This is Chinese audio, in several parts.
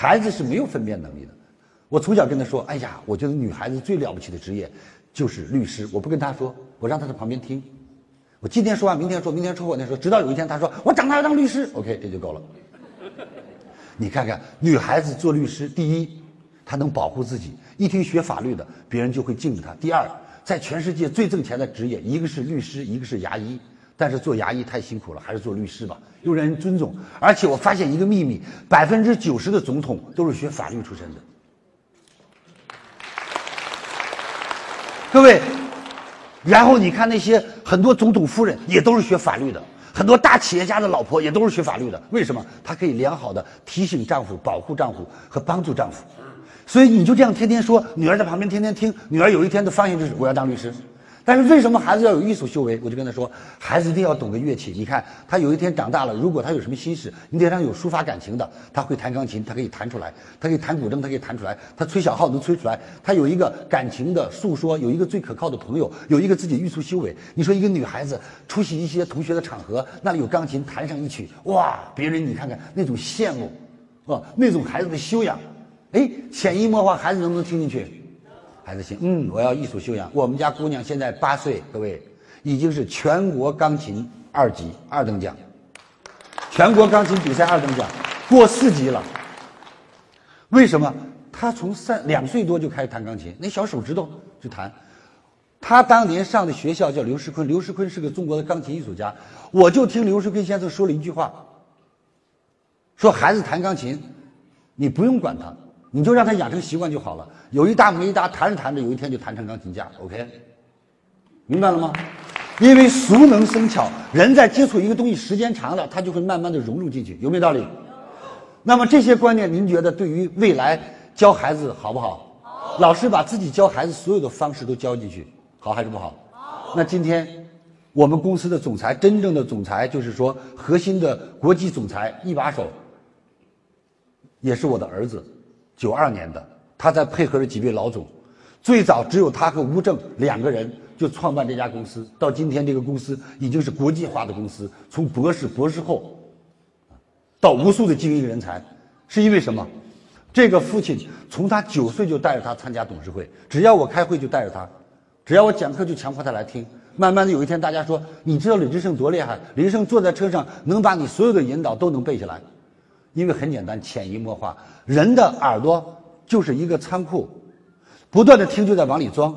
孩子是没有分辨能力的。我从小跟他说：“哎呀，我觉得女孩子最了不起的职业就是律师。”我不跟他说，我让他在旁边听。我今天说完，明天说，明天说后天说，直到有一天他说：“我长大要当律师。”OK，这就够了。你看看，女孩子做律师，第一，她能保护自己。一听学法律的，别人就会敬她。第二，在全世界最挣钱的职业，一个是律师，一个是牙医。但是做牙医太辛苦了，还是做律师吧，又让人尊重。而且我发现一个秘密：百分之九十的总统都是学法律出身的。各位，然后你看那些很多总统夫人也都是学法律的，很多大企业家的老婆也都是学法律的。为什么？她可以良好的提醒丈夫、保护丈夫和帮助丈夫。所以你就这样天天说，女儿在旁边天天听，女儿有一天的方向就是我要当律师。但是为什么孩子要有艺术修为？我就跟他说，孩子一定要懂个乐器。你看他有一天长大了，如果他有什么心事，你得让有抒发感情的，他会弹钢琴，他可以弹出来；他可以弹古筝，他可以弹出来；他吹小号能吹出来。他有一个感情的诉说，有一个最可靠的朋友，有一个自己艺术修为。你说一个女孩子出席一些同学的场合，那里有钢琴，弹上一曲，哇，别人你看看那种羡慕，啊，那种孩子的修养，哎，潜移默化，孩子能不能听进去？孩子行，嗯，我要艺术修养。我们家姑娘现在八岁，各位已经是全国钢琴二级二等奖，全国钢琴比赛二等奖，过四级了。为什么？她从三两岁多就开始弹钢琴，那小手指头就弹。她当年上的学校叫刘世坤，刘世坤是个中国的钢琴艺术家。我就听刘世坤先生说了一句话，说孩子弹钢琴，你不用管他。你就让他养成习惯就好了。有一搭没一搭，弹着弹着，有一天就弹成钢琴家。OK，明白了吗？因为熟能生巧，人在接触一个东西时间长了，他就会慢慢的融入进去，有没有道理？那么这些观念，您觉得对于未来教孩子好不好？老师把自己教孩子所有的方式都教进去，好还是不？好。那今天我们公司的总裁，真正的总裁，就是说核心的国际总裁一把手，也是我的儿子。九二年的，他在配合着几位老总，最早只有他和吴正两个人就创办这家公司，到今天这个公司已经是国际化的公司，从博士、博士后，到无数的精英人才，是因为什么？这个父亲从他九岁就带着他参加董事会，只要我开会就带着他，只要我讲课就强迫他来听。慢慢的有一天，大家说，你知道李志胜多厉害？李志胜坐在车上能把你所有的引导都能背下来。因为很简单，潜移默化，人的耳朵就是一个仓库，不断的听就在往里装，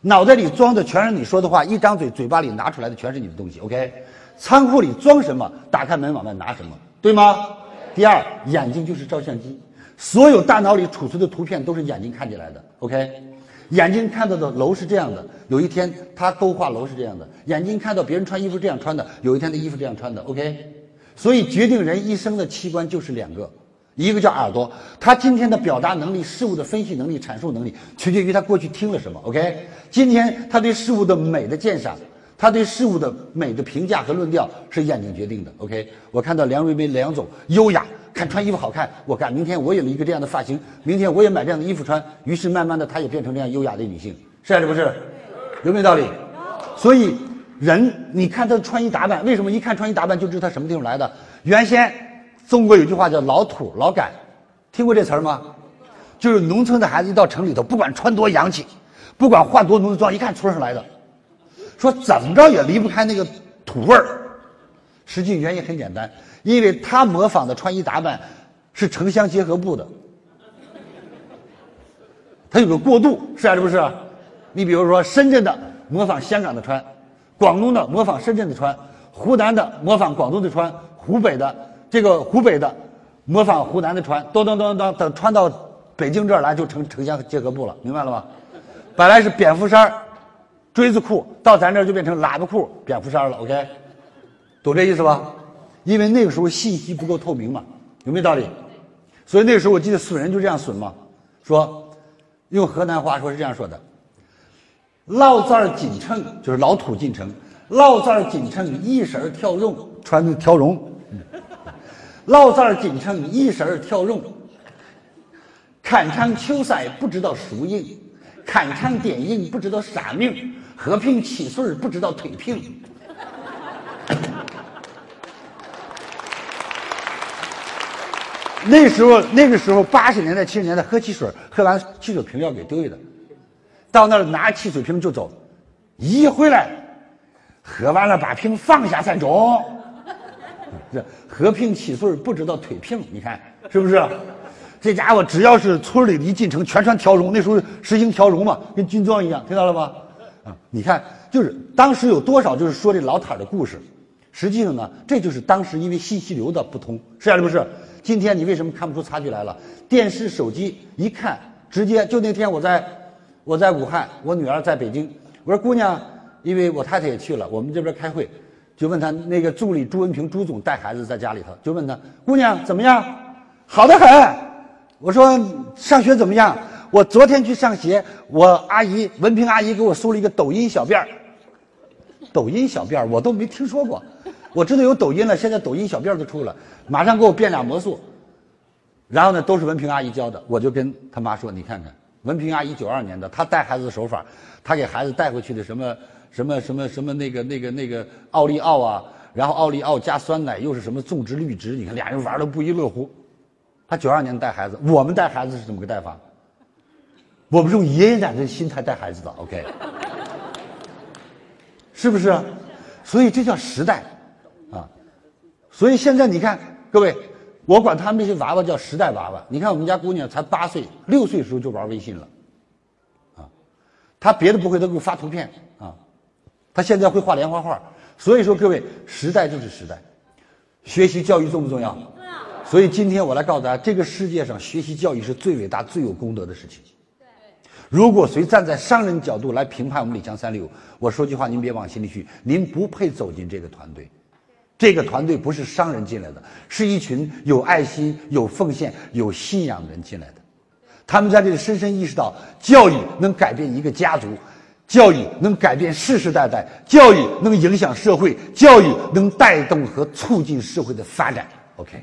脑袋里装的全是你说的话，一张嘴嘴巴里拿出来的全是你的东西。OK，仓库里装什么，打开门往外拿什么，对吗？第二，眼睛就是照相机，所有大脑里储存的图片都是眼睛看进来的。OK，眼睛看到的楼是这样的，有一天他勾画楼是这样的，眼睛看到别人穿衣服这样穿的，有一天的衣服这样穿的。OK。所以，决定人一生的器官就是两个，一个叫耳朵，他今天的表达能力、事物的分析能力、阐述能力，取决于他过去听了什么。OK，今天他对事物的美的鉴赏，他对事物的美的评价和论调是眼睛决定的。OK，我看到梁瑞梅梁总优雅，看穿衣服好看，我干，明天我有一个这样的发型，明天我也买这样的衣服穿，于是慢慢的，她也变成这样优雅的女性，是还是不是？有没有道理？所以。人，你看他的穿衣打扮，为什么一看穿衣打扮就知道他什么地方来的？原先中国有句话叫“老土老感”，听过这词儿吗？就是农村的孩子一到城里头，不管穿多洋气，不管化多浓的妆，一看村上来的，说怎么着也离不开那个土味儿。实际原因很简单，因为他模仿的穿衣打扮是城乡结合部的，他有个过渡，是还是不是？你比如说深圳的模仿香港的穿。广东的模仿深圳的穿，湖南的模仿广东的穿，湖北的这个湖北的模仿湖南的穿，咚咚咚咚，等穿到北京这儿来就成城乡结合部了，明白了吗？本来是蝙蝠衫锥子裤，到咱这儿就变成喇叭裤、蝙蝠衫了。OK，懂这意思吧？因为那个时候信息不够透明嘛，有没有道理？所以那个时候我记得损人就这样损嘛，说用河南话说是这样说的。老子儿进城就是老土进城，老子儿进城一身条绒，穿的条绒。老子儿进城一身条绒，看场球赛不知道输赢，看场电影不知道啥名，喝瓶汽水不知道退瓶。那时候那个时候八十年代七十年代喝汽水，喝完汽水瓶要给丢的，到那儿拿汽水瓶就走，一回来，喝完了把瓶放下再走。这和平七岁不知道推平，你看是不是？这家伙只要是村里一进城，全穿条绒。那时候实行条绒嘛，跟军装一样，听到了吗？啊，你看，就是当时有多少就是说这老坦的故事。实际上呢，这就是当时因为信息流的不通，是啊是不是？今天你为什么看不出差距来了？电视、手机一看，直接就那天我在我在武汉，我女儿在北京，我说姑娘，因为我太太也去了，我们这边开会，就问她那个助理朱文平朱总带孩子在家里头，就问她姑娘怎么样？好的很。我说上学怎么样？我昨天去上学，我阿姨文平阿姨给我梳了一个抖音小辫儿。抖音小辫儿我都没听说过，我知道有抖音了，现在抖音小辫儿都出了，马上给我变俩魔术。然后呢，都是文平阿姨教的，我就跟他妈说：“你看看，文平阿姨九二年的，她带孩子的手法，她给孩子带回去的什么什么什么什么那个那个那个奥利奥啊，然后奥利奥加酸奶又是什么种植绿植，你看俩人玩的不亦乐乎。”他九二年带孩子，我们带孩子是怎么个带法？我们用爷爷奶奶的心态带孩子的，OK？是不是？所以这叫时代啊！所以现在你看，各位，我管他们这些娃娃叫时代娃娃。你看我们家姑娘才八岁，六岁时候就玩微信了，啊，她别的不会，都给我发图片啊，她现在会画连环画。所以说，各位，时代就是时代，学习教育重不重要？所以今天我来告诉大家，这个世界上学习教育是最伟大、最有功德的事情。对如果谁站在商人角度来评判我们李强三六，我说句话您别往心里去，您不配走进这个团队。这个团队不是商人进来的，是一群有爱心、有奉献、有信仰的人进来的。他们在这里深深意识到，教育能改变一个家族，教育能改变世世代代，教育能影响社会，教育能带动和促进社会的发展。OK。